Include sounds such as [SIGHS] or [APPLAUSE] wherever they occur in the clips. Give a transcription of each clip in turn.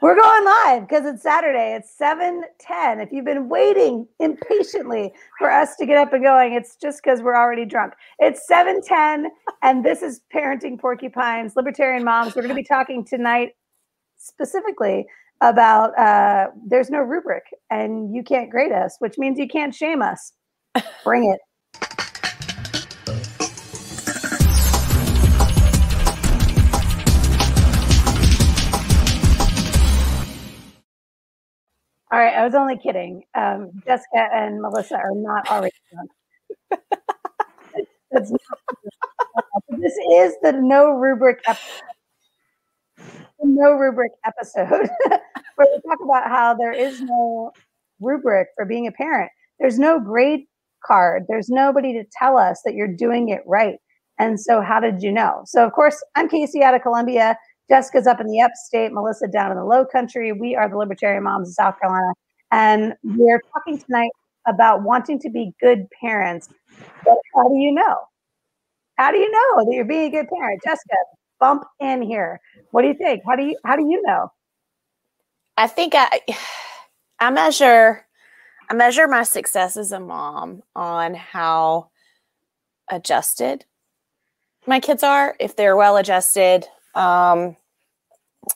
We're going live because it's Saturday. It's 7:10. If you've been waiting impatiently for us to get up and going, it's just because we're already drunk. It's 7:10, and this is Parenting Porcupines, Libertarian Moms. We're going to be talking tonight specifically about uh, there's no rubric and you can't grade us, which means you can't shame us. Bring it. All right, I was only kidding. Um, Jessica and Melissa are not already drunk. [LAUGHS] That's not, this is the no rubric episode. No rubric episode [LAUGHS] where we talk about how there is no rubric for being a parent. There's no grade card. There's nobody to tell us that you're doing it right. And so, how did you know? So, of course, I'm Casey out of Columbia. Jessica's up in the upstate, Melissa down in the low country. We are the Libertarian Moms of South Carolina. And we're talking tonight about wanting to be good parents. But how do you know? How do you know that you're being a good parent? Jessica, bump in here. What do you think? How do you how do you know? I think I I measure I measure my success as a mom on how adjusted my kids are, if they're well adjusted, um,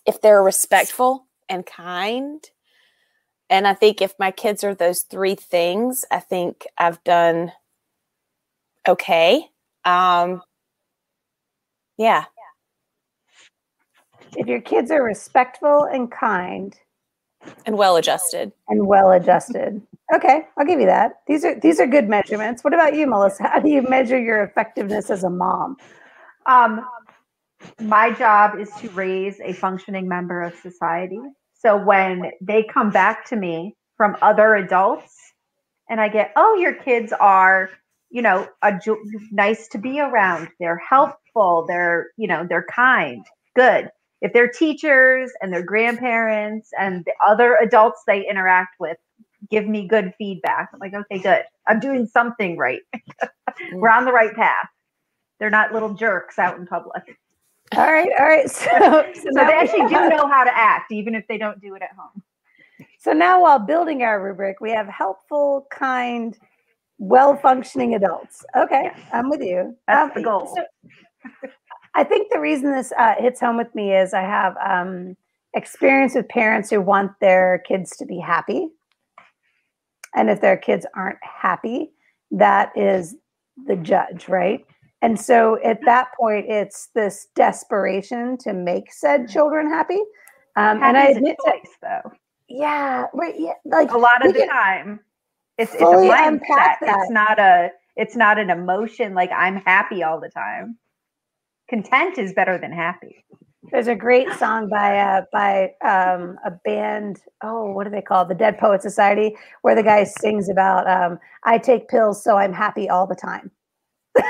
if they're respectful and kind. And I think if my kids are those three things, I think I've done okay. Um, yeah. If your kids are respectful and kind and well adjusted. And well adjusted. Okay, I'll give you that. These are these are good measurements. What about you, Melissa? How do you measure your effectiveness as a mom? Um, my job is to raise a functioning member of society. So when they come back to me from other adults and I get, oh, your kids are, you know, a, nice to be around. They're helpful. They're, you know, they're kind. Good. If they're teachers and their grandparents and the other adults they interact with give me good feedback, I'm like, okay, good. I'm doing something right. [LAUGHS] We're mm. on the right path. They're not little jerks out in public. All right, all right. [LAUGHS] So, [LAUGHS] so, so they actually do know how to act, even if they don't do it at home. So now, while building our rubric, we have helpful, kind, well-functioning adults. Okay, yes. I'm with you. That's um, the goal. So I think the reason this uh, hits home with me is I have um, experience with parents who want their kids to be happy, and if their kids aren't happy, that is the judge, right? And so at that point, it's this desperation to make said mm-hmm. children happy. Um, and I admit choice, to, though. Yeah, right. Yeah, like a lot of the time, it's, it's a mindset. It's not a it's not an emotion. Like I'm happy all the time. Content is better than happy. There's a great song by uh, by um, a band. Oh, what do they call it? The Dead Poet Society, where the guy sings about um, "I take pills so I'm happy all the time." [LAUGHS]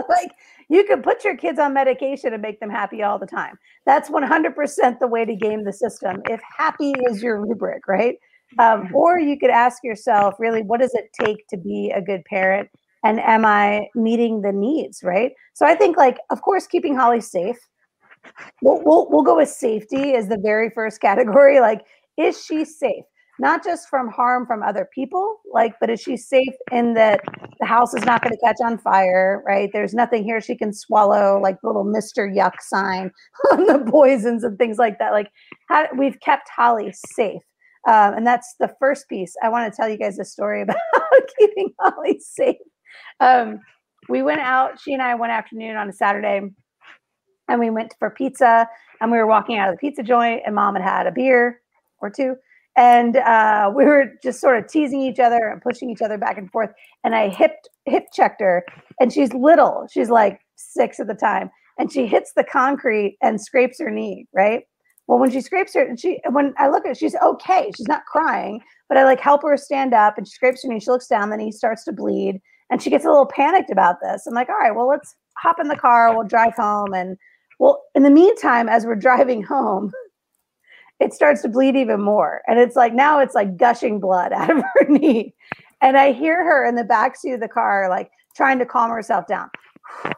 [LAUGHS] like you can put your kids on medication and make them happy all the time. That's 100% the way to game the system. If happy is your rubric, right? Um, or you could ask yourself, really, what does it take to be a good parent? And am I meeting the needs, right? So I think, like, of course, keeping Holly safe. We'll, we'll, we'll go with safety as the very first [LAUGHS] category. Like, is she safe? Not just from harm from other people, like, but is she safe in that the house is not going to catch on fire, right? There's nothing here she can swallow, like the little Mr. Yuck sign [LAUGHS] on the poisons and things like that. Like, how, we've kept Holly safe. Um, and that's the first piece. I want to tell you guys a story [LAUGHS] about keeping Holly safe. Um, we went out, she and I one afternoon on a Saturday, and we went for pizza. And we were walking out of the pizza joint, and mom had had a beer or two and uh, we were just sort of teasing each other and pushing each other back and forth. And I hip hip checked her, and she's little. She's like six at the time, and she hits the concrete and scrapes her knee. Right. Well, when she scrapes her, and she when I look at her, she's okay. She's not crying, but I like help her stand up, and she scrapes her knee. She looks down, then he starts to bleed, and she gets a little panicked about this. I'm like, all right, well, let's hop in the car. We'll drive home, and well, in the meantime, as we're driving home it starts to bleed even more. And it's like now it's like gushing blood [LAUGHS] out of her knee. And I hear her in the backseat of the car, like trying to calm herself down. [SIGHS]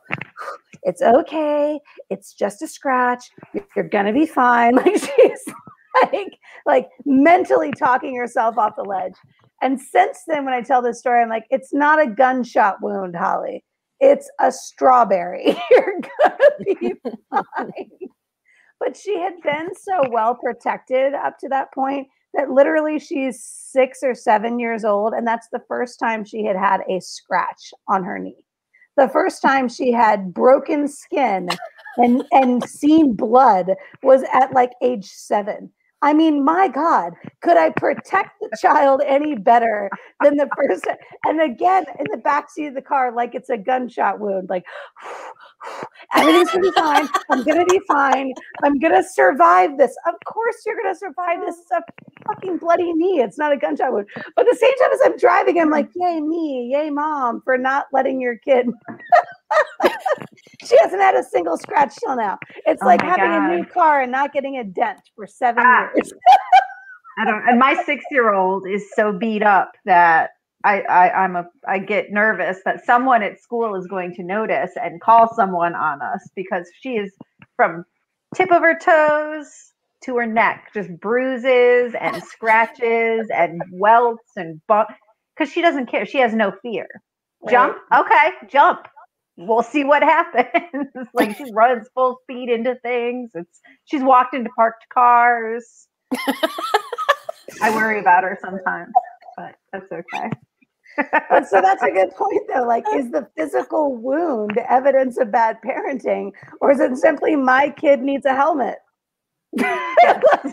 It's okay. It's just a scratch. You're gonna be fine. [LAUGHS] Like she's like like mentally talking herself off the ledge. And since then, when I tell this story, I'm like, it's not a gunshot wound, Holly. It's a strawberry. [LAUGHS] You're gonna be fine. But she had been so well protected up to that point that literally she's six or seven years old, and that's the first time she had had a scratch on her knee. The first time she had broken skin and and seen blood was at like age seven. I mean, my God, could I protect the child any better than the person? And again, in the backseat of the car, like it's a gunshot wound, like everything's gonna be fine. I'm gonna be fine. I'm gonna survive this. Of course, you're gonna survive this. It's a fucking bloody knee. It's not a gunshot wound. But at the same time as I'm driving, I'm like, yay, me, yay, mom, for not letting your kid. [LAUGHS] she hasn't had a single scratch till now. It's oh like having God. a new car and not getting a dent for seven ah. years. I don't. And my six-year-old is so beat up that I, I I'm a I get nervous that someone at school is going to notice and call someone on us because she is from tip of her toes to her neck, just bruises and scratches and welts and bump because she doesn't care. She has no fear. Right. Jump, okay, jump we'll see what [LAUGHS] happens. like she [LAUGHS] runs full speed into things. It's she's walked into parked cars. [LAUGHS] I worry about her sometimes, but that's okay. But so that's a [LAUGHS] good point though. Like, is the physical wound evidence of bad parenting, or is it simply my kid needs a helmet? [LAUGHS] I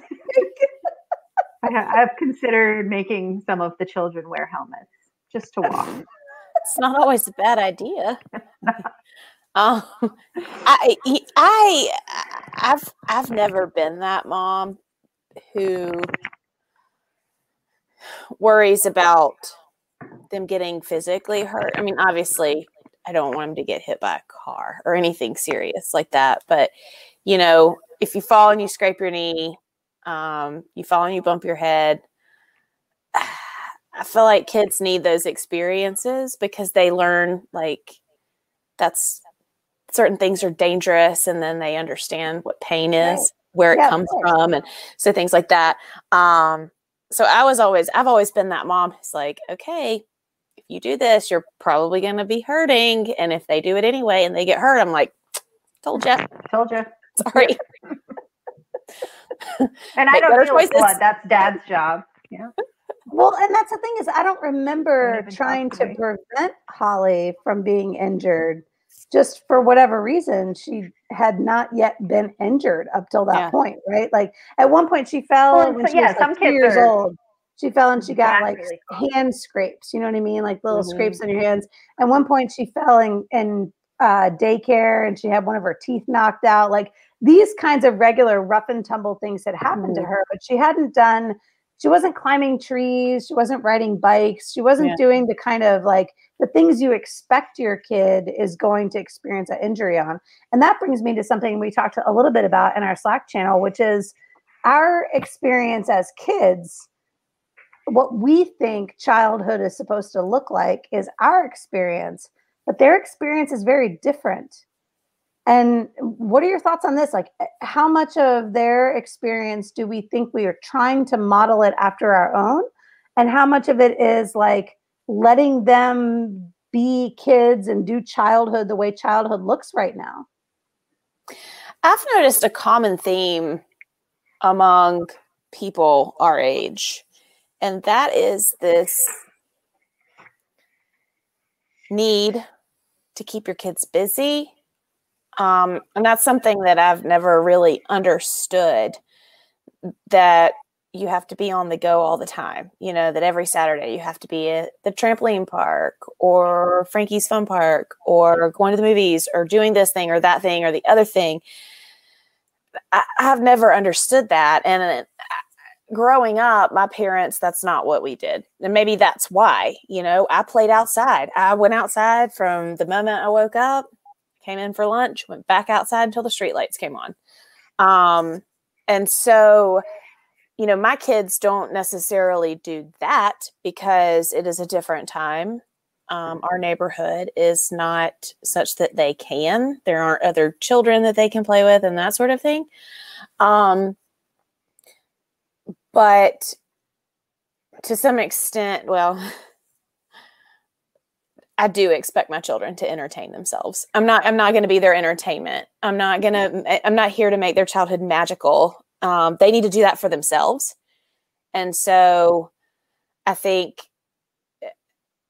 have considered making some of the children wear helmets just to walk [LAUGHS] it's not always a bad idea. um, I, I, I've, I've never been that mom who worries about them getting physically hurt. I mean, obviously, I don't want them to get hit by a car or anything serious like that. But you know, if you fall and you scrape your knee, um, you fall and you bump your head. [SIGHS] I feel like kids need those experiences because they learn like that's certain things are dangerous and then they understand what pain is, where it yeah, comes from and so things like that. Um so I was always I've always been that mom who's like, okay, you do this, you're probably going to be hurting and if they do it anyway and they get hurt, I'm like, told you. Told you. [LAUGHS] [LAUGHS] Sorry. and I don't deal with blood. That's dad's job. Yeah. Well, and that's the thing is, I don't remember trying to, to prevent Holly from being injured. Just for whatever reason, she had not yet been injured up till that yeah. point, right? Like at one point, she fell well, when she yeah, was like two years are, old. She fell and she got like hand scrapes. You know what I mean? Like little mm-hmm. scrapes on your hands. At one point, she fell in, in uh, daycare and she had one of her teeth knocked out. Like these kinds of regular rough and tumble things had happened mm-hmm. to her, but she hadn't done she wasn't climbing trees she wasn't riding bikes she wasn't yeah. doing the kind of like the things you expect your kid is going to experience an injury on and that brings me to something we talked a little bit about in our slack channel which is our experience as kids what we think childhood is supposed to look like is our experience but their experience is very different and what are your thoughts on this? Like, eh, how much of their experience do we think we are trying to model it after our own? And how much of it is like letting them be kids and do childhood the way childhood looks right now? I've noticed a common theme among people our age, and that is this need to keep your kids busy um, and that's something that I've never really understood that you have to be on the go all the time. You know, that every Saturday you have to be at the trampoline park or Frankie's Fun Park or going to the movies or doing this thing or that thing or the other thing. I, have never understood that. And uh, growing up, my parents, that's not what we did. And maybe that's why, you know, I played outside. I went outside from the moment I woke up came in for lunch, went back outside until the streetlights came on. Um, and so, you know, my kids don't necessarily do that because it is a different time. Um, our neighborhood is not such that they can. There aren't other children that they can play with and that sort of thing. Um, but to some extent, well, I do expect my children to entertain themselves. I'm not I'm not going to be their entertainment. I'm not going to I'm not here to make their childhood magical. Um, they need to do that for themselves. And so I think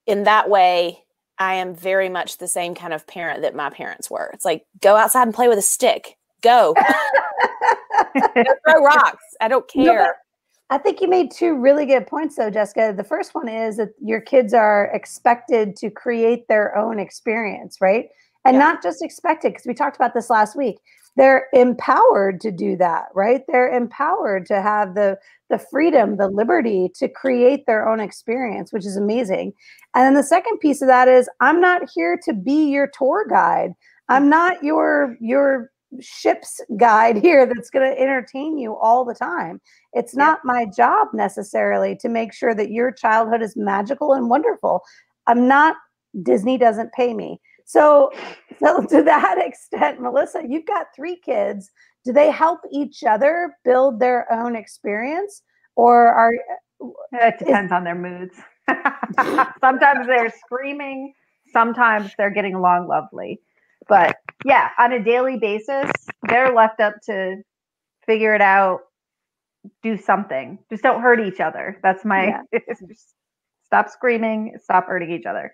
in that way I am very much the same kind of parent that my parents were. It's like go outside and play with a stick. Go. [LAUGHS] go throw rocks. I don't care. I think you made two really good points, though, Jessica. The first one is that your kids are expected to create their own experience, right? And yeah. not just expected, because we talked about this last week. They're empowered to do that, right? They're empowered to have the the freedom, the liberty to create their own experience, which is amazing. And then the second piece of that is, I'm not here to be your tour guide. I'm mm. not your your ship's guide here that's going to entertain you all the time. It's not yeah. my job necessarily to make sure that your childhood is magical and wonderful. I'm not, Disney doesn't pay me. So, [LAUGHS] so to that [LAUGHS] extent, Melissa, you've got three kids. Do they help each other build their own experience or are it depends is, on their moods. [LAUGHS] sometimes they're screaming, sometimes they're getting along lovely. But yeah, on a daily basis, they're left up to figure it out, do something. Just don't hurt each other. That's my yeah. [LAUGHS] stop screaming, stop hurting each other.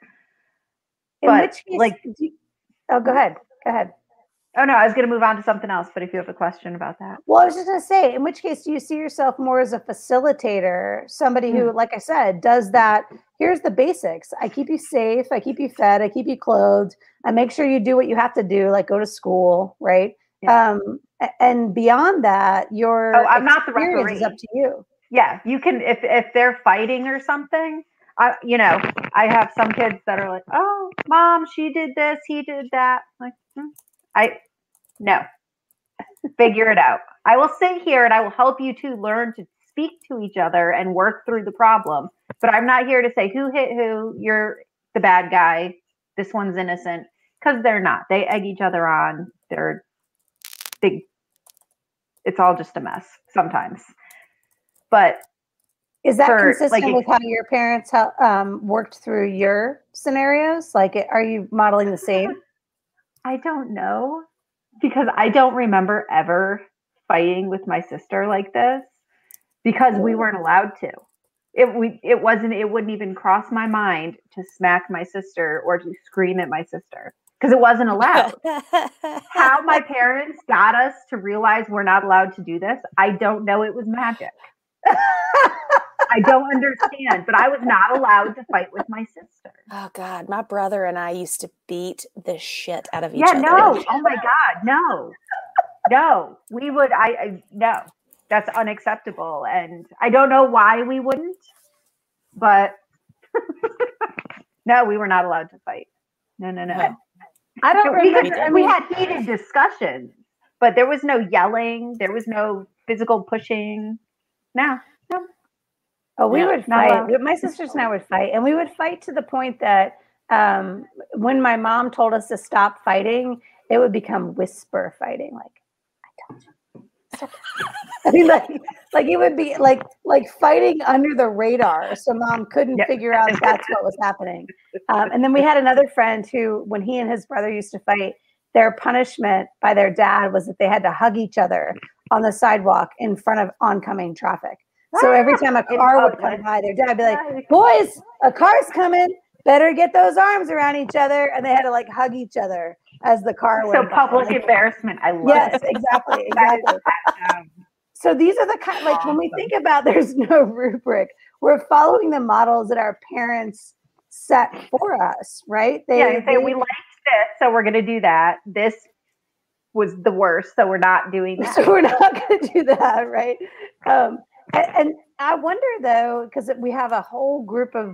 In but, which case, like, you, oh, go ahead. Go ahead. Oh no, I was going to move on to something else. But if you have a question about that, well, I was just going to say, in which case, do you see yourself more as a facilitator, somebody who, hmm. like I said, does that? Here's the basics. I keep you safe. I keep you fed. I keep you clothed. I make sure you do what you have to do, like go to school, right? Yeah. Um, and beyond that, your oh, I'm not the referee. Is up to you. Yeah, you can if if they're fighting or something. I, you know, I have some kids that are like, "Oh, mom, she did this, he did that." Like, hmm. I no. Figure it out. I will sit here and I will help you to learn to speak to each other and work through the problem. But I'm not here to say who hit who, you're the bad guy, this one's innocent, because they're not. They egg each other on. They're big. It's all just a mess sometimes. But is that for, consistent like, with how your parents um, worked through your scenarios? Like, are you modeling the same? [LAUGHS] I don't know because I don't remember ever fighting with my sister like this because we weren't allowed to. It we it wasn't it wouldn't even cross my mind to smack my sister or to scream at my sister because it wasn't allowed. [LAUGHS] How my parents got us to realize we're not allowed to do this, I don't know. It was magic. [LAUGHS] I don't understand, but I was not allowed to fight with my sister. Oh God, my brother and I used to beat the shit out of each yeah, other. Yeah, no. Oh my God, no, no. We would. I, I no. That's unacceptable, and I don't know why we wouldn't, but [LAUGHS] no, we were not allowed to fight. No, no, no. I don't we, remember. we had heated discussions, but there was no yelling. There was no physical pushing. No, no. Oh, we yeah, would fight. My sisters and I would fight, and we would fight to the point that um, when my mom told us to stop fighting, it would become whisper fighting. Like, I told you. [LAUGHS] I mean, like, like it would be like like fighting under the radar, so mom couldn't yeah. figure out that's what was happening. Um, and then we had another friend who, when he and his brother used to fight, their punishment by their dad was that they had to hug each other on the sidewalk in front of oncoming traffic. So every time a car would come by, their dad would be like, "Boys, a car's coming. Better get those arms around each other." And they had to like hug each other as the car so went. So public by. embarrassment. I love. Yes, it. [LAUGHS] exactly, exactly. so these are the kind like when we think about [LAUGHS] there's no rubric, we're following the models that our parents set for us, right? They, yeah, they, we liked this, so we're going to do that. This was the worst, so we're not doing [LAUGHS] that. So we're not going to do that, right? Um, and, I wonder though, because we have a whole group of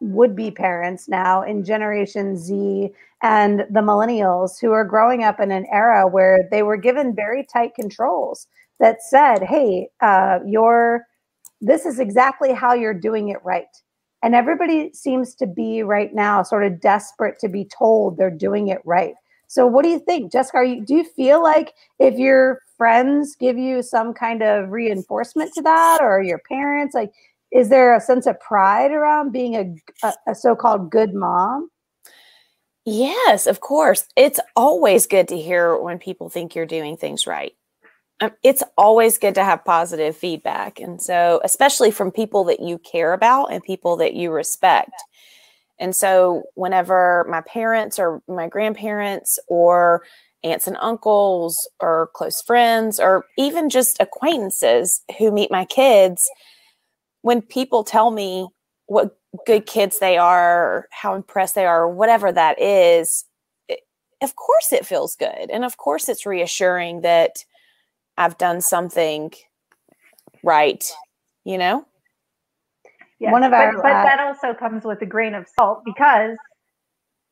would be parents now in Generation Z and the millennials who are growing up in an era where they were given very tight controls that said, hey, uh, you're, this is exactly how you're doing it right. And everybody seems to be right now sort of desperate to be told they're doing it right. So what do you think, Jessica? You do you feel like if your friends give you some kind of reinforcement to that, or your parents, like, is there a sense of pride around being a, a, a so-called good mom? Yes, of course. It's always good to hear when people think you're doing things right. Um, it's always good to have positive feedback. And so, especially from people that you care about and people that you respect. And so, whenever my parents or my grandparents or aunts and uncles or close friends or even just acquaintances who meet my kids, when people tell me what good kids they are, how impressed they are, whatever that is, it, of course it feels good. And of course it's reassuring that I've done something right, you know? Yeah, One of our, but, but that also comes with a grain of salt because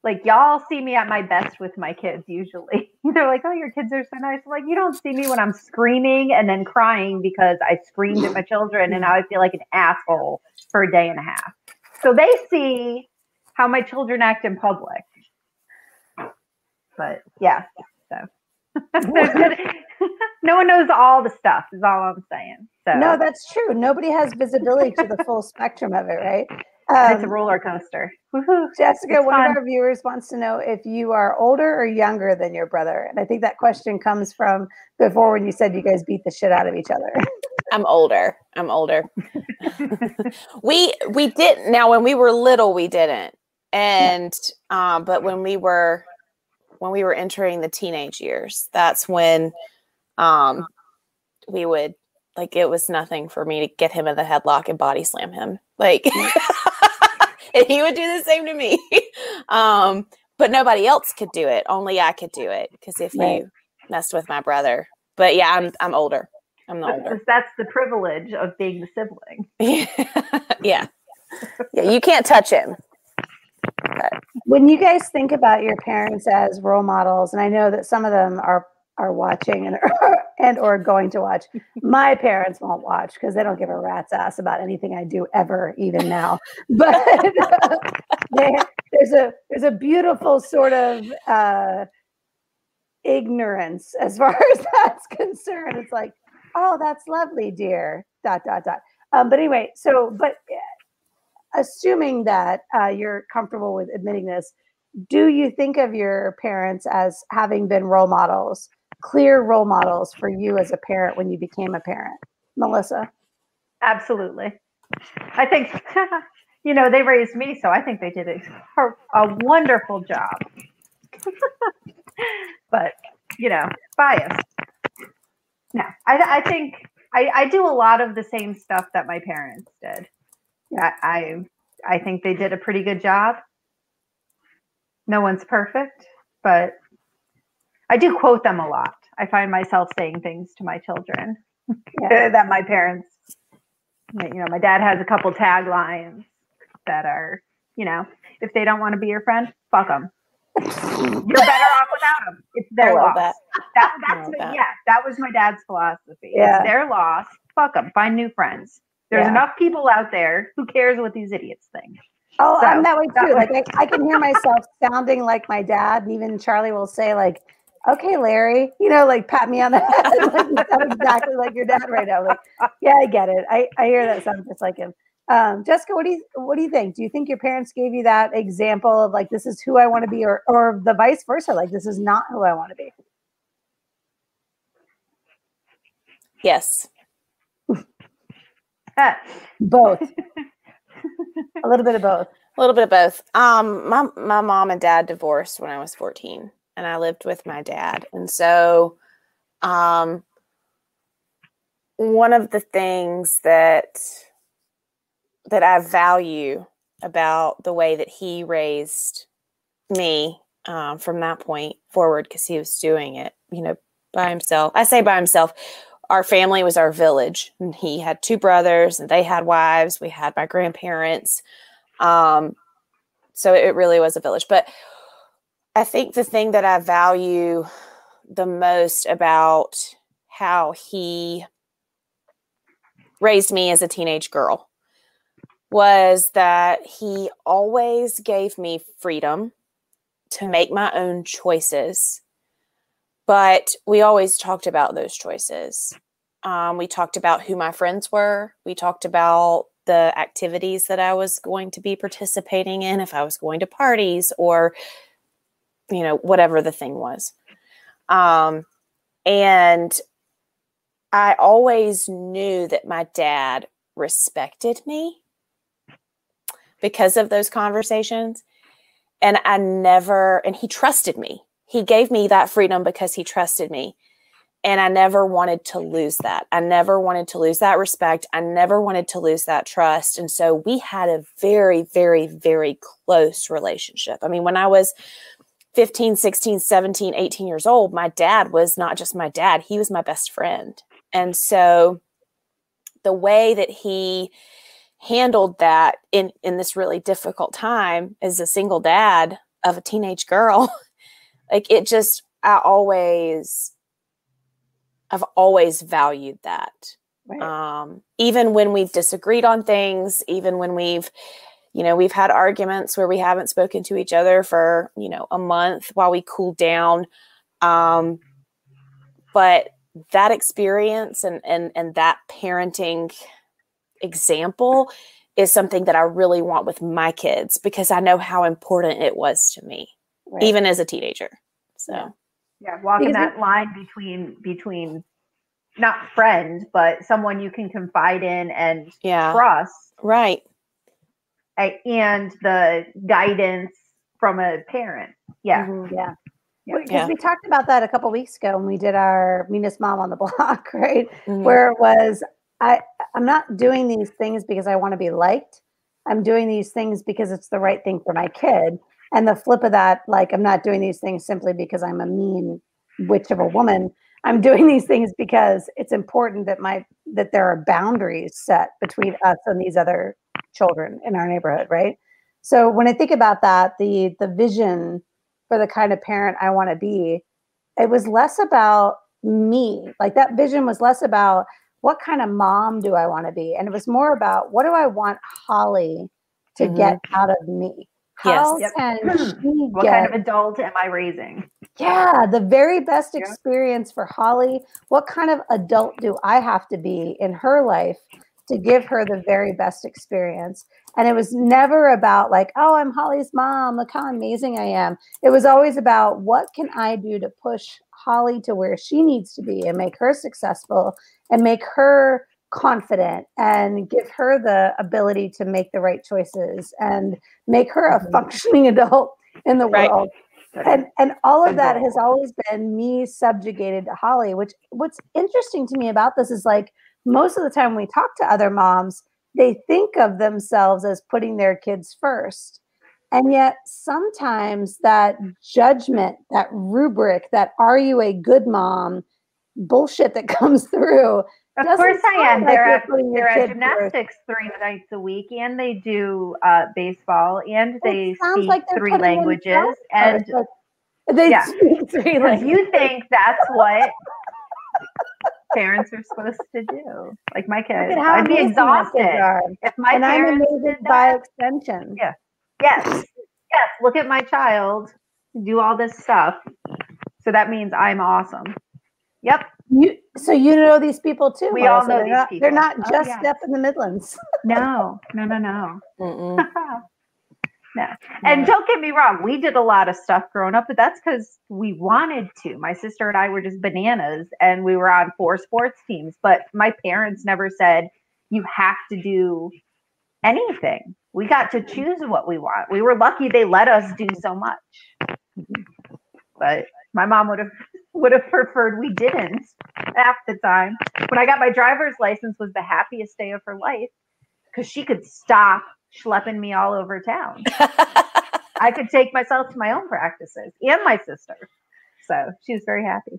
like y'all see me at my best with my kids usually. [LAUGHS] They're like, "Oh, your kids are so nice." I'm like, you don't see me when I'm screaming and then crying because I screamed at my children and now I feel like an asshole for a day and a half. So they see how my children act in public. But yeah, so [LAUGHS] [LAUGHS] no one knows all the stuff. Is all I'm saying. So no, that's true. Nobody has visibility to the full spectrum of it, right? Um, [LAUGHS] it's a um, roller coaster. Jessica, it's one fun. of our viewers wants to know if you are older or younger than your brother. And I think that question comes from before when you said you guys beat the shit out of each other. [LAUGHS] I'm older. I'm older. [LAUGHS] we we didn't now when we were little we didn't. And um but when we were when we were entering the teenage years, that's when um we would like it was nothing for me to get him in the headlock and body slam him. Like [LAUGHS] and he would do the same to me. [LAUGHS] um, but nobody else could do it. Only I could do it because if right. you messed with my brother, but yeah, I'm I'm older. I'm the older. That's the privilege of being the sibling. [LAUGHS] yeah, yeah. You can't touch him. But. When you guys think about your parents as role models, and I know that some of them are are watching and [LAUGHS] and or going to watch. My parents won't watch because they don't give a rat's ass about anything I do ever, even now. [LAUGHS] But [LAUGHS] they, there's a there's a beautiful sort of uh, ignorance as far as that's concerned. It's like, oh, that's lovely, dear. Dot dot dot. Um, but anyway, so but uh, assuming that uh, you're comfortable with admitting this, do you think of your parents as having been role models clear role models for you as a parent when you became a parent? Melissa? Absolutely. I think, [LAUGHS] you know, they raised me, so I think they did a, a wonderful job. [LAUGHS] but, you know, bias. No, I, I think I, I do a lot of the same stuff that my parents did. Yeah, I I think they did a pretty good job. No one's perfect, but I do quote them a lot. I find myself saying things to my children [LAUGHS] yeah. that my parents, you know, my dad has a couple taglines that are, you know, if they don't want to be your friend, fuck them. You're better off without them. It's their loss. That. That, that's that. yeah, that was my dad's philosophy. Yeah. It's their loss. Fuck them. Find new friends. There's yeah. enough people out there. Who cares what these idiots think? Oh, so, I'm that way too. Like I, I can hear myself sounding like my dad, and even Charlie will say like, okay, Larry, you know, like pat me on the [LAUGHS] head. like, you sound exactly like your dad right now. Like, yeah, I get it. I, I hear that sound just like him. Um, Jessica, what do you what do you think? Do you think your parents gave you that example of like this is who I want to be, or or the vice versa, like this is not who I want to be? Yes. [LAUGHS] both. [LAUGHS] a little bit of both. A little bit of both. Um, my my mom and dad divorced when I was fourteen and I lived with my dad. And so um one of the things that that I value about the way that he raised me um, from that point forward, because he was doing it, you know, by himself. I say by himself. Our family was our village, and he had two brothers, and they had wives. We had my grandparents, um, so it really was a village. But I think the thing that I value the most about how he raised me as a teenage girl was that he always gave me freedom to make my own choices. But we always talked about those choices. Um, we talked about who my friends were. We talked about the activities that I was going to be participating in, if I was going to parties or, you know, whatever the thing was. Um, and I always knew that my dad respected me because of those conversations. And I never, and he trusted me. He gave me that freedom because he trusted me. And I never wanted to lose that. I never wanted to lose that respect. I never wanted to lose that trust. And so we had a very, very, very close relationship. I mean, when I was 15, 16, 17, 18 years old, my dad was not just my dad, he was my best friend. And so the way that he handled that in in this really difficult time as a single dad of a teenage girl, [LAUGHS] like it just I always I've always valued that. Right. Um, even when we've disagreed on things, even when we've, you know, we've had arguments where we haven't spoken to each other for, you know, a month while we cool down. Um, but that experience and and and that parenting example is something that I really want with my kids because I know how important it was to me, right. even as a teenager. So. Yeah yeah walking because that line between between not friend but someone you can confide in and yeah. trust right and the guidance from a parent. Yeah. Mm-hmm. yeah. Because yeah. we talked about that a couple weeks ago when we did our meanest mom on the [LAUGHS] block right? Mm-hmm. where it was i i'm not doing these things because i want to be liked. I'm doing these things because it's the right thing for my kid. And the flip of that like i'm not doing these things simply because i'm a mean witch of a woman. I'm doing these things because it's important that my that there are boundaries set between us and these other children in our neighborhood right so when i think about that the the vision for the kind of parent i want to be it was less about me like that vision was less about what kind of mom do i want to be and it was more about what do i want holly to mm-hmm. get out of me how yes. can [CLEARS THROAT] she what get, kind of adult am I raising? Yeah, the very best experience for Holly. What kind of adult do I have to be in her life to give her the very best experience? And it was never about like, oh, I'm Holly's mom. Look how amazing I am. It was always about what can I do to push Holly to where she needs to be and make her successful and make her confident and give her the ability to make the right choices and make her a mm-hmm. functioning [LAUGHS] adult in the right. world and and all of that has always been me subjugated to holly which what's interesting to me about this is like most of the time we talk to other moms they think of themselves as putting their kids first and yet sometimes that judgment that rubric that are you a good mom bullshit that [LAUGHS] comes through of course I am. Like they're at, they're at gymnastics three nights a week, and they do uh, baseball, and they speak like three languages. And they yeah. [LAUGHS] speak three languages. You think that's what [LAUGHS] parents are supposed to do? Like my kids, I'd be exhausted if my and parents I'm did by extension. Yeah. Yes. Yes. Look at my child do all this stuff. So that means I'm awesome. Yep. You so you know these people too. We all know these not, people. They're not oh, just oh, up in the Midlands. [LAUGHS] no, no, no, no. [LAUGHS] no. And don't get me wrong, we did a lot of stuff growing up, but that's because we wanted to. My sister and I were just bananas and we were on four sports teams, but my parents never said, you have to do anything. We got to choose what we want. We were lucky they let us do so much. But my mom would have [LAUGHS] would have preferred we didn't half the time. When I got my driver's license was the happiest day of her life because she could stop schlepping me all over town. [LAUGHS] I could take myself to my own practices and my sister. So she was very happy.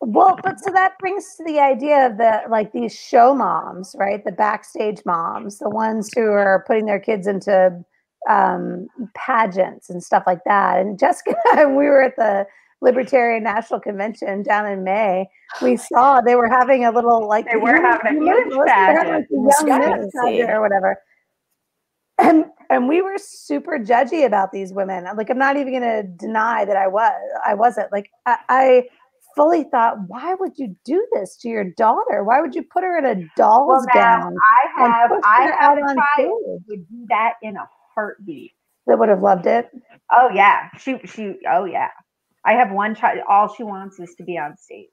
well, but so that brings to the idea of the like these show moms, right? The backstage moms, the ones who are putting their kids into um, pageants and stuff like that. And Jessica, [LAUGHS] and we were at the Libertarian National Convention down in May, we saw they were having a little like they were having a huge pageant, like, young pageant or whatever. And and we were super judgy about these women. Like I'm not even gonna deny that I was I wasn't. Like I, I fully thought, why would you do this to your daughter? Why would you put her in a doll's Well, gown I have I have out a on child stage? who would do that in a heartbeat. that would have loved it? Oh yeah, she she. Oh yeah, I have one child. All she wants is to be on stage.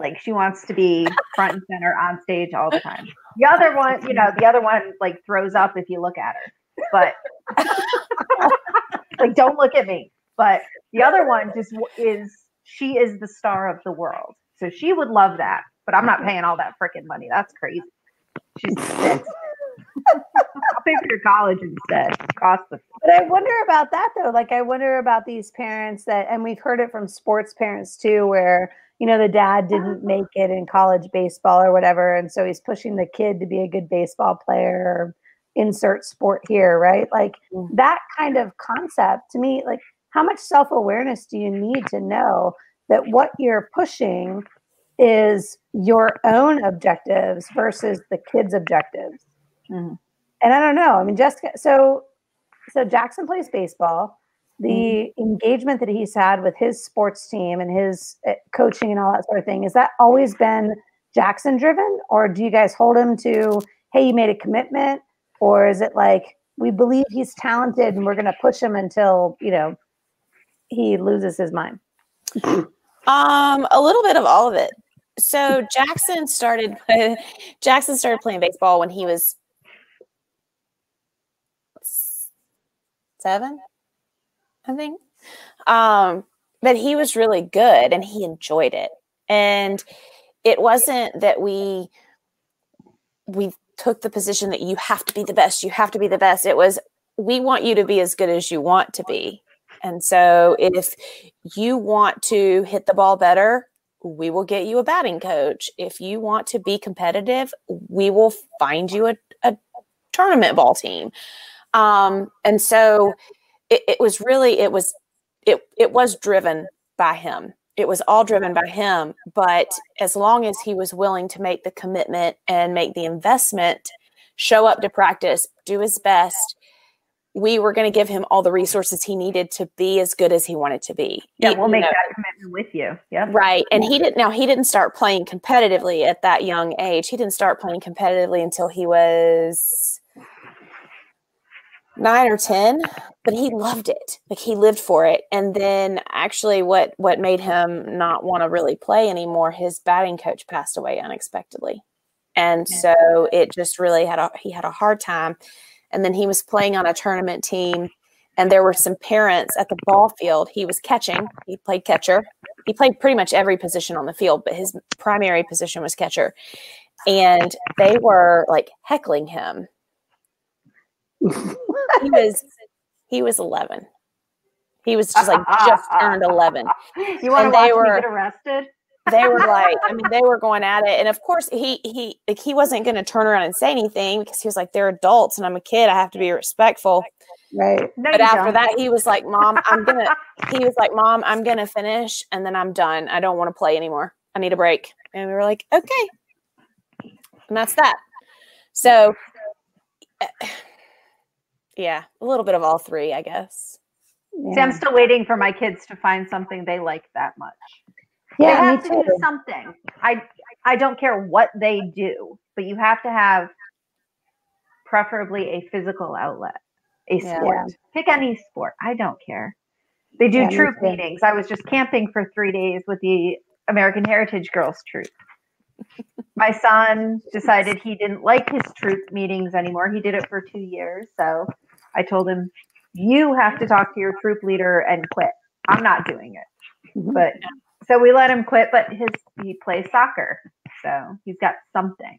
Like she wants to be front and center on stage all the time. The [LAUGHS] other one, you know, the other one like throws up if you look at her, but [LAUGHS] like don't look at me. But the other one just is she is the star of the world, so she would love that. But I'm not paying all that freaking money. That's crazy. She's [LAUGHS] sick. I'll pay for your college instead. Cost the But I wonder about that though. Like I wonder about these parents that, and we've heard it from sports parents too, where you know the dad didn't make it in college baseball or whatever, and so he's pushing the kid to be a good baseball player. Or insert sport here, right? Like that kind of concept to me, like how much self awareness do you need to know that what you're pushing is your own objectives versus the kid's objectives? Mhm. And I don't know. I mean, Jessica, so so Jackson plays baseball. The engagement that he's had with his sports team and his uh, coaching and all that sort of thing, is that always been Jackson driven? Or do you guys hold him to, hey, you made a commitment? Or is it like, we believe he's talented and we're going to push him until, you know, he loses his mind? Um, a little bit of all of it. So Jackson started Jackson started playing baseball when he was seven, I think. Um, but he was really good and he enjoyed it. And it wasn't that we we took the position that you have to be the best, you have to be the best. It was we want you to be as good as you want to be. And so if you want to hit the ball better, we will get you a batting coach. If you want to be competitive, we will find you a, a tournament ball team. Um, and so it, it was really, it was, it, it was driven by him. It was all driven by him. But as long as he was willing to make the commitment and make the investment, show up to practice, do his best, we were going to give him all the resources he needed to be as good as he wanted to be. Yeah, we'll make know, that commitment with you. Yep. Right. And he didn't now he didn't start playing competitively at that young age. He didn't start playing competitively until he was nine or ten, but he loved it. Like he lived for it. And then actually what what made him not want to really play anymore, his batting coach passed away unexpectedly. And so it just really had a he had a hard time. And then he was playing on a tournament team and there were some parents at the ball field. He was catching. He played catcher. He played pretty much every position on the field, but his primary position was catcher. And they were like heckling him. He was he was 11. He was just like just turned 11. [LAUGHS] You want And to watch were- me get arrested? They were [LAUGHS] like, I mean, they were going at it. And of course, he he like he wasn't going to turn around and say anything because he was like, they're adults and I'm a kid. I have to be respectful. Right. No, But after don't. that, he was like, Mom, I'm gonna [LAUGHS] he was like, Mom, I'm gonna finish and then I'm done. I don't want to play anymore. I need a break. And we were like, okay. And that's that. So yeah, a little bit of all three, I guess. See, I'm still waiting for my kids to find something they like that much. they yeah have me to do something. I I don't care what they do, but you have to have preferably a physical outlet, a Yeah. sport. Pick any sport. I don't care. They do Yeah, troop meetings. I was just camping for three days with the American Heritage Girls troop. My son decided he didn't like his troop meetings anymore. He did it for two years. So I told him, You have to talk to your troop leader and quit. I'm not doing it Mhm. but so we let him quit but his he plays soccer so he's got something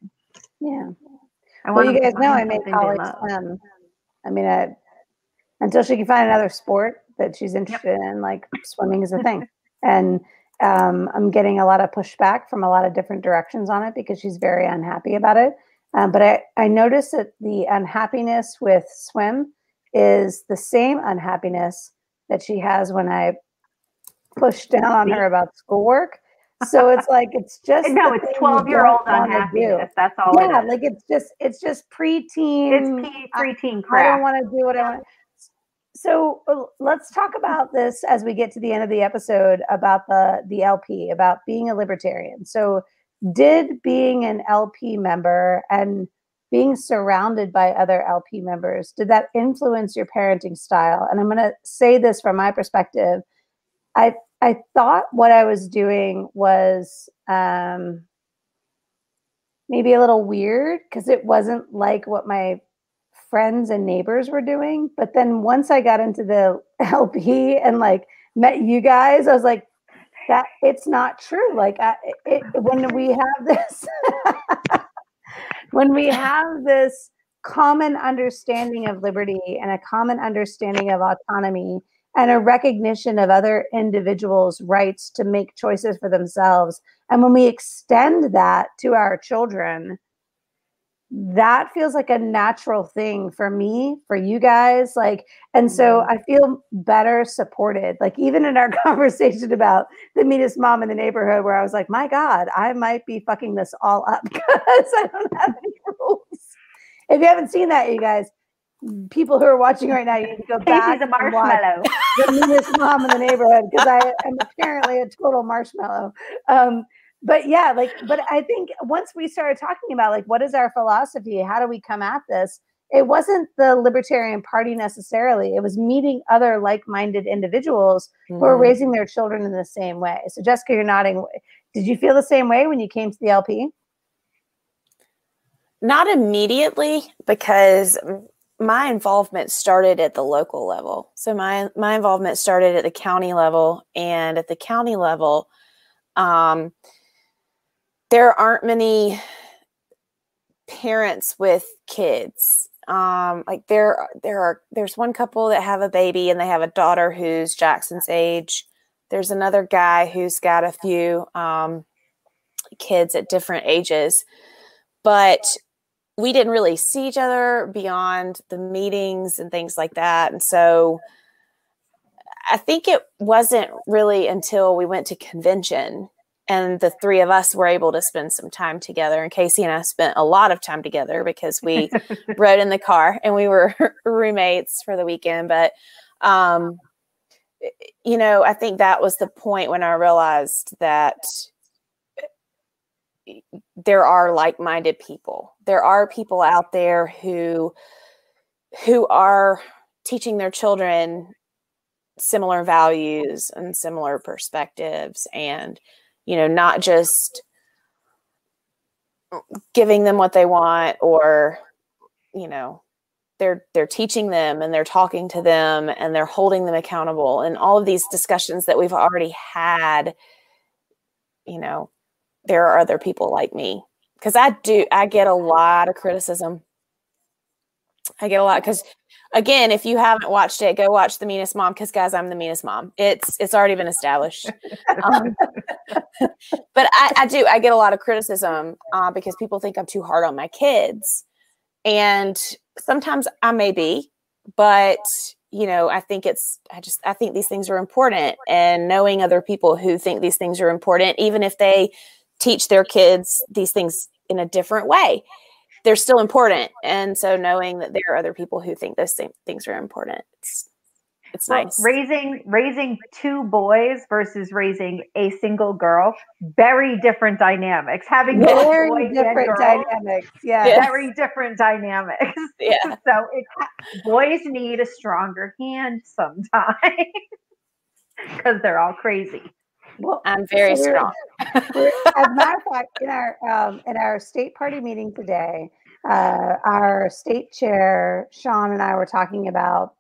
Yeah. I Well, you guys know I made college swim. I mean, I, until she can find another sport that she's interested in, like swimming is a thing. And um, I'm getting a lot of pushback from a lot of different directions on it because she's very unhappy about it. Um, but I, I noticed that the unhappiness with swim is the same unhappiness that she has when I push down on her about schoolwork. So it's [LAUGHS] like it's just no, it's 12 year old don't wanna do. unhappiness. That's all Yeah, it is. like it's just it's just preteen. it's preteen I don't want to do what I want. So uh, let's talk about this as we get to the end of the episode about the the LP about being a libertarian. So did being an LP member and being surrounded by other LP members did that influence your parenting style? And I'm going to say this from my perspective. I I thought what I was doing was um, maybe a little weird because it wasn't like what my friends and neighbors were doing. But then once I got into the [LAUGHS] LP and like met you guys, I was like, that it's not true. Like I, it, when we have this, [LAUGHS] when we have this common understanding of liberty and a common understanding of autonomy and a recognition of other individuals' rights to make choices for themselves, and when we extend that to our children, that feels like a natural thing for me, for you guys. Like, and so I feel better supported. Like, even in our [LAUGHS] conversation about the meanest mom in the neighborhood, where I was like, my God, I might be fucking this all up [LAUGHS] because I don't have any [LAUGHS] rules. If you haven't seen that, you guys, people who are watching right now, you need to go back Casey's a marshmallow. the meanest mom in the neighborhood because I am apparently a total marshmallow. Um, but yeah, like, but I think once we started talking about like what is our philosophy, how do we come at this? It wasn't the Libertarian Party necessarily. It was meeting other like-minded individuals who are raising their children in the same way. So Jessica, you're nodding. Did you feel the same way when you came to the LP? Not immediately because my involvement started at the local level. So my my involvement started at the county level, and at the county level, um, there aren't many parents with kids. Um, like there there are there's one couple that have a baby and they have a daughter who's Jackson's age. There's another guy who's got a few um, kids at different ages, but we didn't really see each other beyond the meetings and things like that. And so I think it wasn't really until we went to convention and the three of us were able to spend some time together. And Casey and I spent a lot of time together because we [LAUGHS] rode in the car and we were [LAUGHS] roommates for the weekend. But, um, you know, I think that was the point when I realized that there are like-minded people. There are people out there who who are teaching their children similar values and similar perspectives and you know not just giving them what they want or you know they're they're teaching them and they're talking to them and they're holding them accountable and all of these discussions that we've already had you know there are other people like me. Because i do i get a lot of criticism. I get a lot because again if you haven't watched it go watch the meanest mom because guys i'm the meanest mom. It's it's already been established. [LAUGHS] Um, [LAUGHS] but I, I do i get a lot of criticism uh, because people think i'm too hard on my kids. And sometimes i may be but you know i think it's i just i think these things are important. And knowing other people who think these things are important even if they teach their kids these things in a different way they're still important and so knowing that there are other people who think those same things are important it's it's Well, nice Raising raising two boys versus raising a single girl, very different dynamics. Having both Very boys and different girls, dynamics. Yeah. Yeah. very different dynamics. [LAUGHS] yeah so it, boys need a stronger hand sometimes [LAUGHS] because they're all crazy. Well, i'm very So strong [LAUGHS] as a matter of [LAUGHS] fact, in our um, in our state party meeting today, uh, our state chair Sean and I were talking about.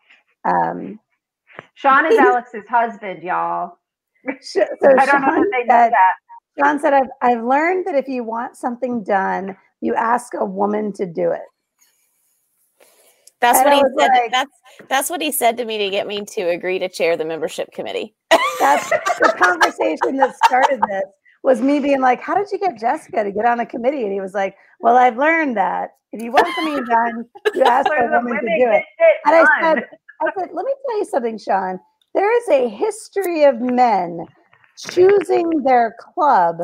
Um, Sean is [LAUGHS] Alex's husband, y'all. so I don't know Sean if they know said, that. Sean said, I've, "I've learned that if you want something done, you ask a woman to do it." That's And what he said. like- that's that's what he said to me to get me to agree to chair the membership committee. That's the [LAUGHS] conversation that started this. Was me being like, "How did you get Jessica to get on a committee?" And he was like, "Well, I've learned that if you want something done, you ask Where a woman to do it." it And I said, I said, let me tell you something, Sean. There is a history of men choosing their club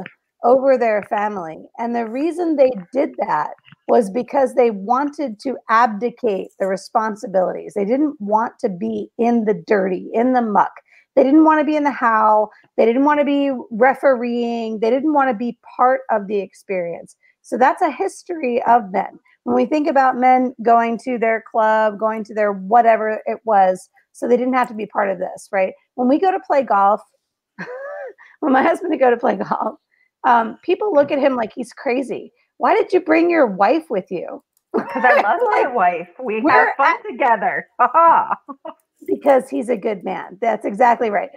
over their family. And the reason they did that was because they wanted to abdicate the responsibilities. They didn't want to be in the dirty, in the muck. They didn't want to be in the how. They didn't want to be refereeing. They didn't want to be part of the experience. So that's a history of men. When we think about men going to their club, going to their whatever it was, so they didn't have to be part of this, right? When we go to play golf, [LAUGHS] when my husband would go to play golf, um, people look at him like he's crazy. Why did you bring your wife with you? Because I love my [LAUGHS] wife. We have fun at, together. [LAUGHS] because he's a good man. That's exactly right.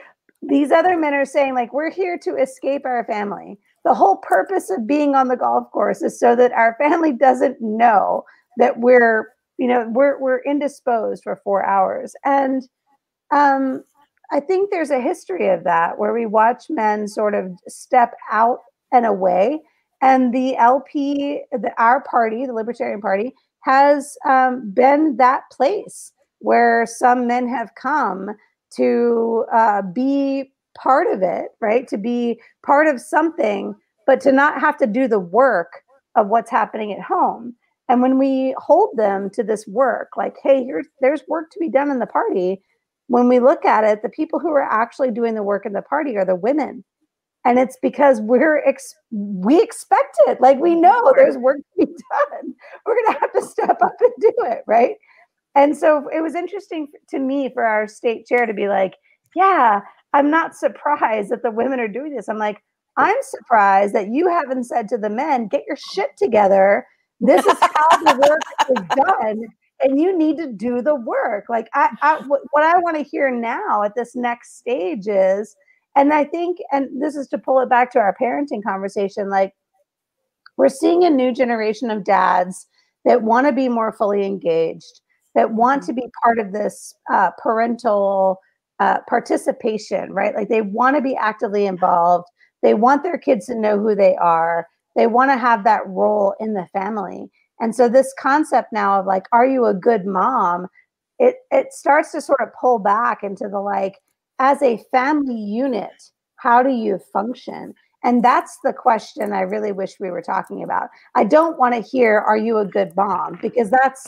These other men are saying, like, we're here to escape our family. The whole purpose of being on the golf course is so that our family doesn't know that we're, you know, we're we're indisposed for four hours. And um, I think there's a history of that where we watch men sort of step out and away. And the LP, the, our party, the Libertarian Party, has um, been that place where some men have come to uh, be part of it, right? To be part of something, but to not have to do the work of what's happening at home. And when we hold them to this work, like, hey, here's there's work to be done in the party. When we look at it, the people who are actually doing the work in the party are the women. And it's because we're ex- we expect it. Like we know there's work to be done. [LAUGHS] We're gonna have to step up and do it, right? And so it was interesting to me for our state chair to be like, yeah, I'm not surprised that the women are doing this. I'm like, I'm surprised that you haven't said to the men, get your shit together. This is [LAUGHS] how the work is done. And you need to do the work. Like, I, I what I want to hear now at this next stage is, and I think, and this is to pull it back to our parenting conversation, like, we're seeing a new generation of dads that want to be more fully engaged that want to mm-hmm. be part of this uh, parental uh, participation, right? Like they want to be actively involved. They want their kids to know who they are. They want to have that role in the family. And so this concept now of like, are you a good mom? It it starts to sort of pull back into the like, as a family unit, how do you function? And that's the question I really wish we were talking about. I don't want to hear, are you a good mom? Because that's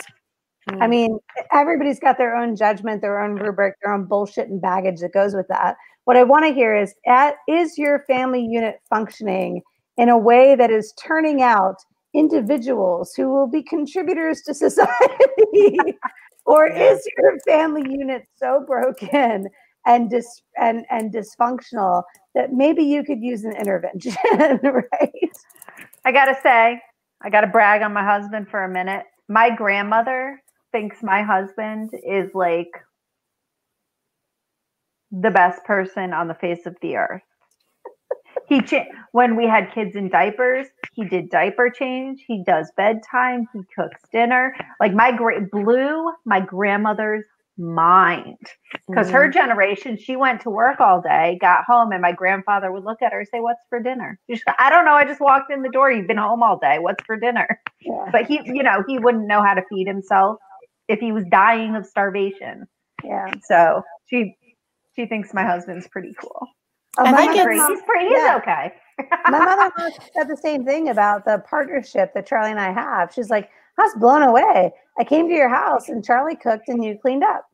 I mm. mean, everybody's got their own judgment, their own rubric, their own bullshit and baggage that goes with that. What I want to hear is at, is your family unit functioning in a way that is turning out individuals who will be contributors to [LAUGHS] society? or is your family unit so broken and dis- and and dysfunctional that maybe you could use an intervention, [LAUGHS] right? I got to say, I got to brag on my husband for a minute. My grandmother thinks my husband is like the best person on the face of the earth. he cha- when we had kids in diapers, he did diaper change. He does bedtime. He cooks dinner. Like my great blew my grandmother's mind because mm-hmm. her generation, she went to work all day, got home, and my grandfather would look at her and say, "What's for dinner?" She's, I don't know. I just walked in the door. You've been home all day. What's for dinner? Yeah. But he, you know, he wouldn't know how to feed himself if he was dying of starvation. Yeah. So she she thinks my husband's pretty cool. Oh, my he's pretty, he's pretty. He's yeah. okay. my mother [LAUGHS] said the same thing about the partnership that Charlie and I have. She's like, I was blown away. I came to your house and Charlie cooked and you cleaned up.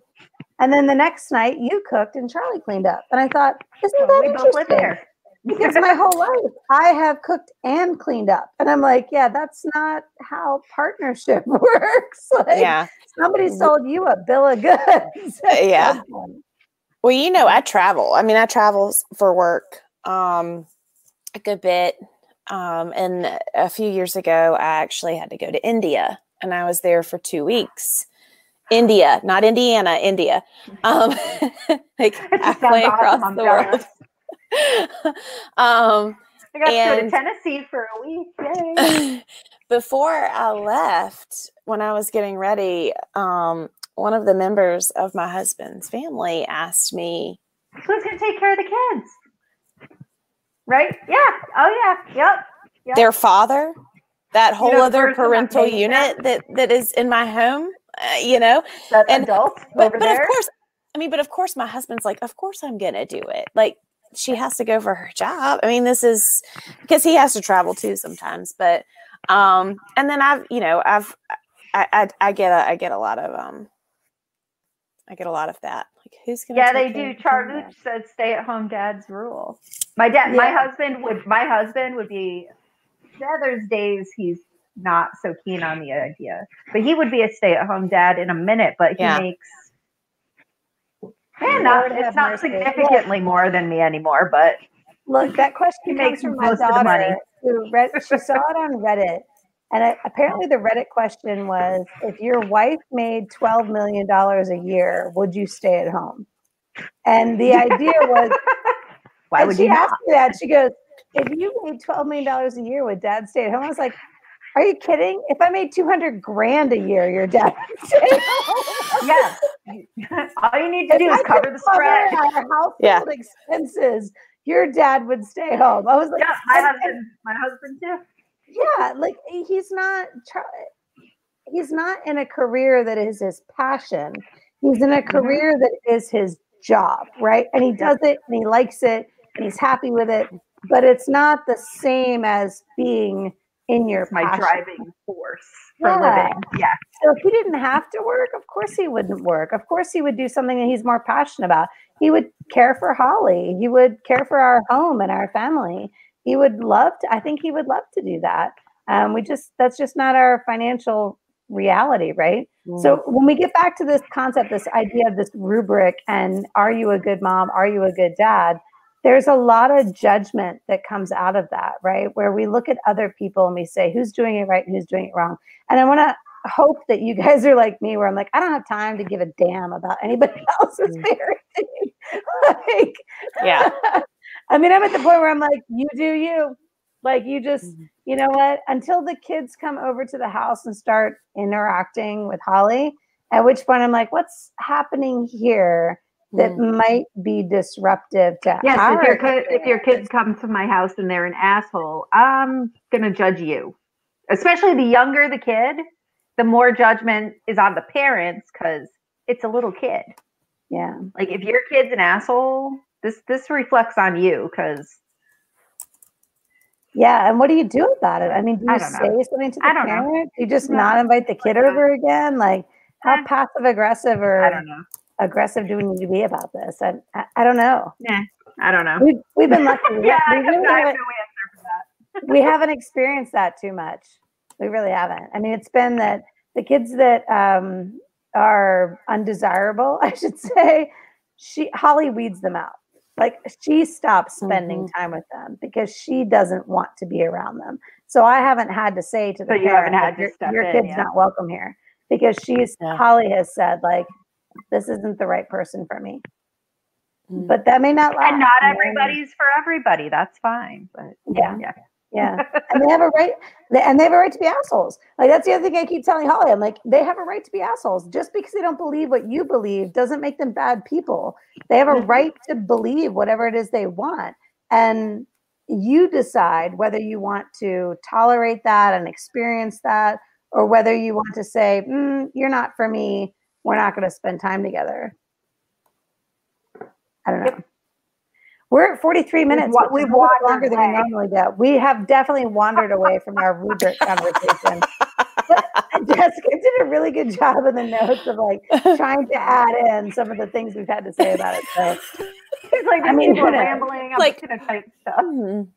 And then the next night you cooked and Charlie cleaned up. And I thought, isn't that we interesting? because my whole life I have cooked and cleaned up. And I'm like, yeah, that's not how partnership [LAUGHS] works. Like, yeah. Somebody sold you a bill of goods. [LAUGHS] yeah. Well, you know, I travel. I mean, I travel for work um, a good bit. Um, and a few years ago, I actually had to go to India and I was there for two weeks. India, not Indiana, India. [LAUGHS] Um, [LAUGHS] like halfway across the world. [LAUGHS] um, I got to go to Tennessee for a week. Yay. before I left, when I was getting ready, um, one of the members of my husband's family asked me, "Who's going to take care of the kids?" Right? Yeah. Oh yeah. Yep. yep. Their father. That whole you know, other parental unit that that is in my home. Uh, you know, that and adult but, but of course, I mean, but of course, my husband's like, of course I'm gonna do it. Like she has to go for her job. I mean, this is because he has to travel too sometimes. But um, and then I've you know I've I I, I get a I get a lot of um I get a lot of that. Like who's gonna Yeah, they do. that? said stay at home dad's rule. My dad my husband would my husband would be yeah, there's days he's not so keen on the idea. But he would be a stay at home dad in a minute, but he Yeah. makes yeah, not, it's not mercy. significantly more than me anymore, but Look, that question comes makes from my most of the money. daughter who read, she saw it on Reddit. And it, apparently, the Reddit question was if your wife made $12 million a year, would you stay at home? And the idea was, [LAUGHS] why would she you not? asked me that. She goes, if you made $12 million a year, would dad stay at home? I was like, are you kidding? If I made 200 grand a year, your dad would stay. [LAUGHS] Yes. All you need to If do I is could cover the spread. Our household Yeah. expenses. Your dad would stay home. I was like, Yeah, my husband my husband too. yeah like he's not he's not in a career that is his passion he's in a Mhm. career that is his job right and he does it and he likes it and he's happy with it but it's not the same as being in your my passion. driving force for Yeah. living. Yeah. So if he didn't have to work, of course he wouldn't work. Of course he would do something that he's more passionate about. He would care for Holly. He would care for our home and our family. He would love to. I think he would love to do that. Um, we just that's just not our financial reality, right? So when we get back to this concept, this idea of this rubric, and are you a good mom? Are you a good dad? There's a lot of judgment that comes out of that, right? Where we look at other people and we say, who's doing it right and who's doing it wrong. And I want to hope that you [LAUGHS] guys are like me, where I'm like, I don't have time to give a damn about anybody [LAUGHS] else's Mm. parenting. [LAUGHS] like, Yeah. I mean, I'm at the point where I'm like, you do you. Like, you just, Mhm. you know what? Until the kids come over to the house and start interacting with Holly, at which point I'm like, what's happening here that Mm. might be disruptive to Yes, if your ki- if your kids come to my house and they're an asshole, I'm gonna judge you. Especially the younger the kid, the more judgment is on the parents because it's a little kid. Yeah. Like if your kid's an asshole, this this reflects on you because Yeah. And what do you do about it? I mean, do you I know. say something to the I don't know. parent? Do you just No. not invite the kid over again? Like, how Eh. passive aggressive or I don't know. Aggressive do we need to be about this? I, I, I don't know. Yeah, I don't know. We've, we've been lucky. [LAUGHS] We, yeah, I we have, really I have haven't- no answer for that. [LAUGHS] we haven't experienced that too much. We really haven't. I mean, it's been that the kids that um, are undesirable, [LAUGHS] I should say, she Holly weeds them out. Like she stops spending Mm-hmm. time with them because she doesn't want to be around them. So I haven't had to say to the So you haven't had your, your in, kid's yeah. not welcome here because she's Yeah. Holly has said like this isn't the right person for me. Mm. But that may not last. And not everybody's for everybody. That's fine. But Yeah. Yeah. Yeah. and they have a right and they have a right to be assholes. Like that's the other thing I keep telling Holly. I'm like, they have a right to be assholes. Just because they don't believe what you believe doesn't make them bad people. They have a Mhm. right to believe whatever it is they want. And you decide whether you want to tolerate that and experience that, or whether you want to say, "Mm, you're not for me. We're not going to spend time together. I don't know. Yep. We're at 43 minutes. wa- which we've a little bit wandered longer than we away. normally do. We have definitely wandered away from our rubric [LAUGHS] conversation. [LAUGHS] Jessica did a really good job in the notes of like trying to add in some of the things we've had to say about it. So [LAUGHS] it's like I I mean, mean, people are you know, rambling. I'm like- like, gonna type stuff. Mhm.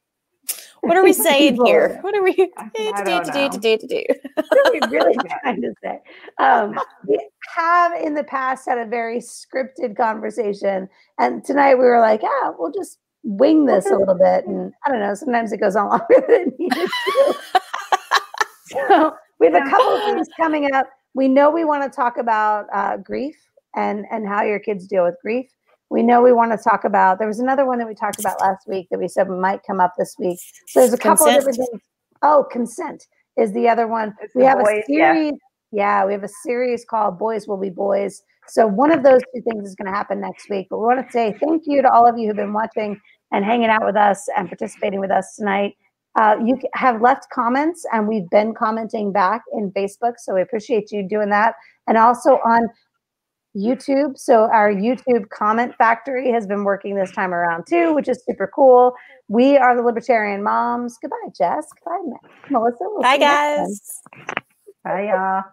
What are we [LAUGHS] saying People- here? What are we do [LAUGHS] do don't do do do do do? what are we really [LAUGHS] trying to say? Um, we have in the past had a very scripted conversation, and tonight we were like, yeah, we'll just wing this a little bit. And I don't know, sometimes it goes on longer than it needed to. so we have a couple of things coming up. We know we want to talk about uh, grief and and how your kids deal with grief. We know we want to talk about. There was another one that we talked about last week that we said might come up this week. So there's a couple of different things. Oh, consent is the other one. It's we have boys, a series. Yeah. we have a series called Boys Will Be Boys. So one of those two things is going to happen next week. But we want to say thank you to all of you who've been watching and hanging out with us and participating with us tonight. Uh, you have left comments, and we've been commenting back in Facebook. So we appreciate you doing that. And also on YouTube. So our YouTube comment factory has been working this time around too, which is super cool. We are the Libertarian Moms. Goodbye, Jess. Goodbye, Melissa. We'll Bye, guys. Bye, y'all.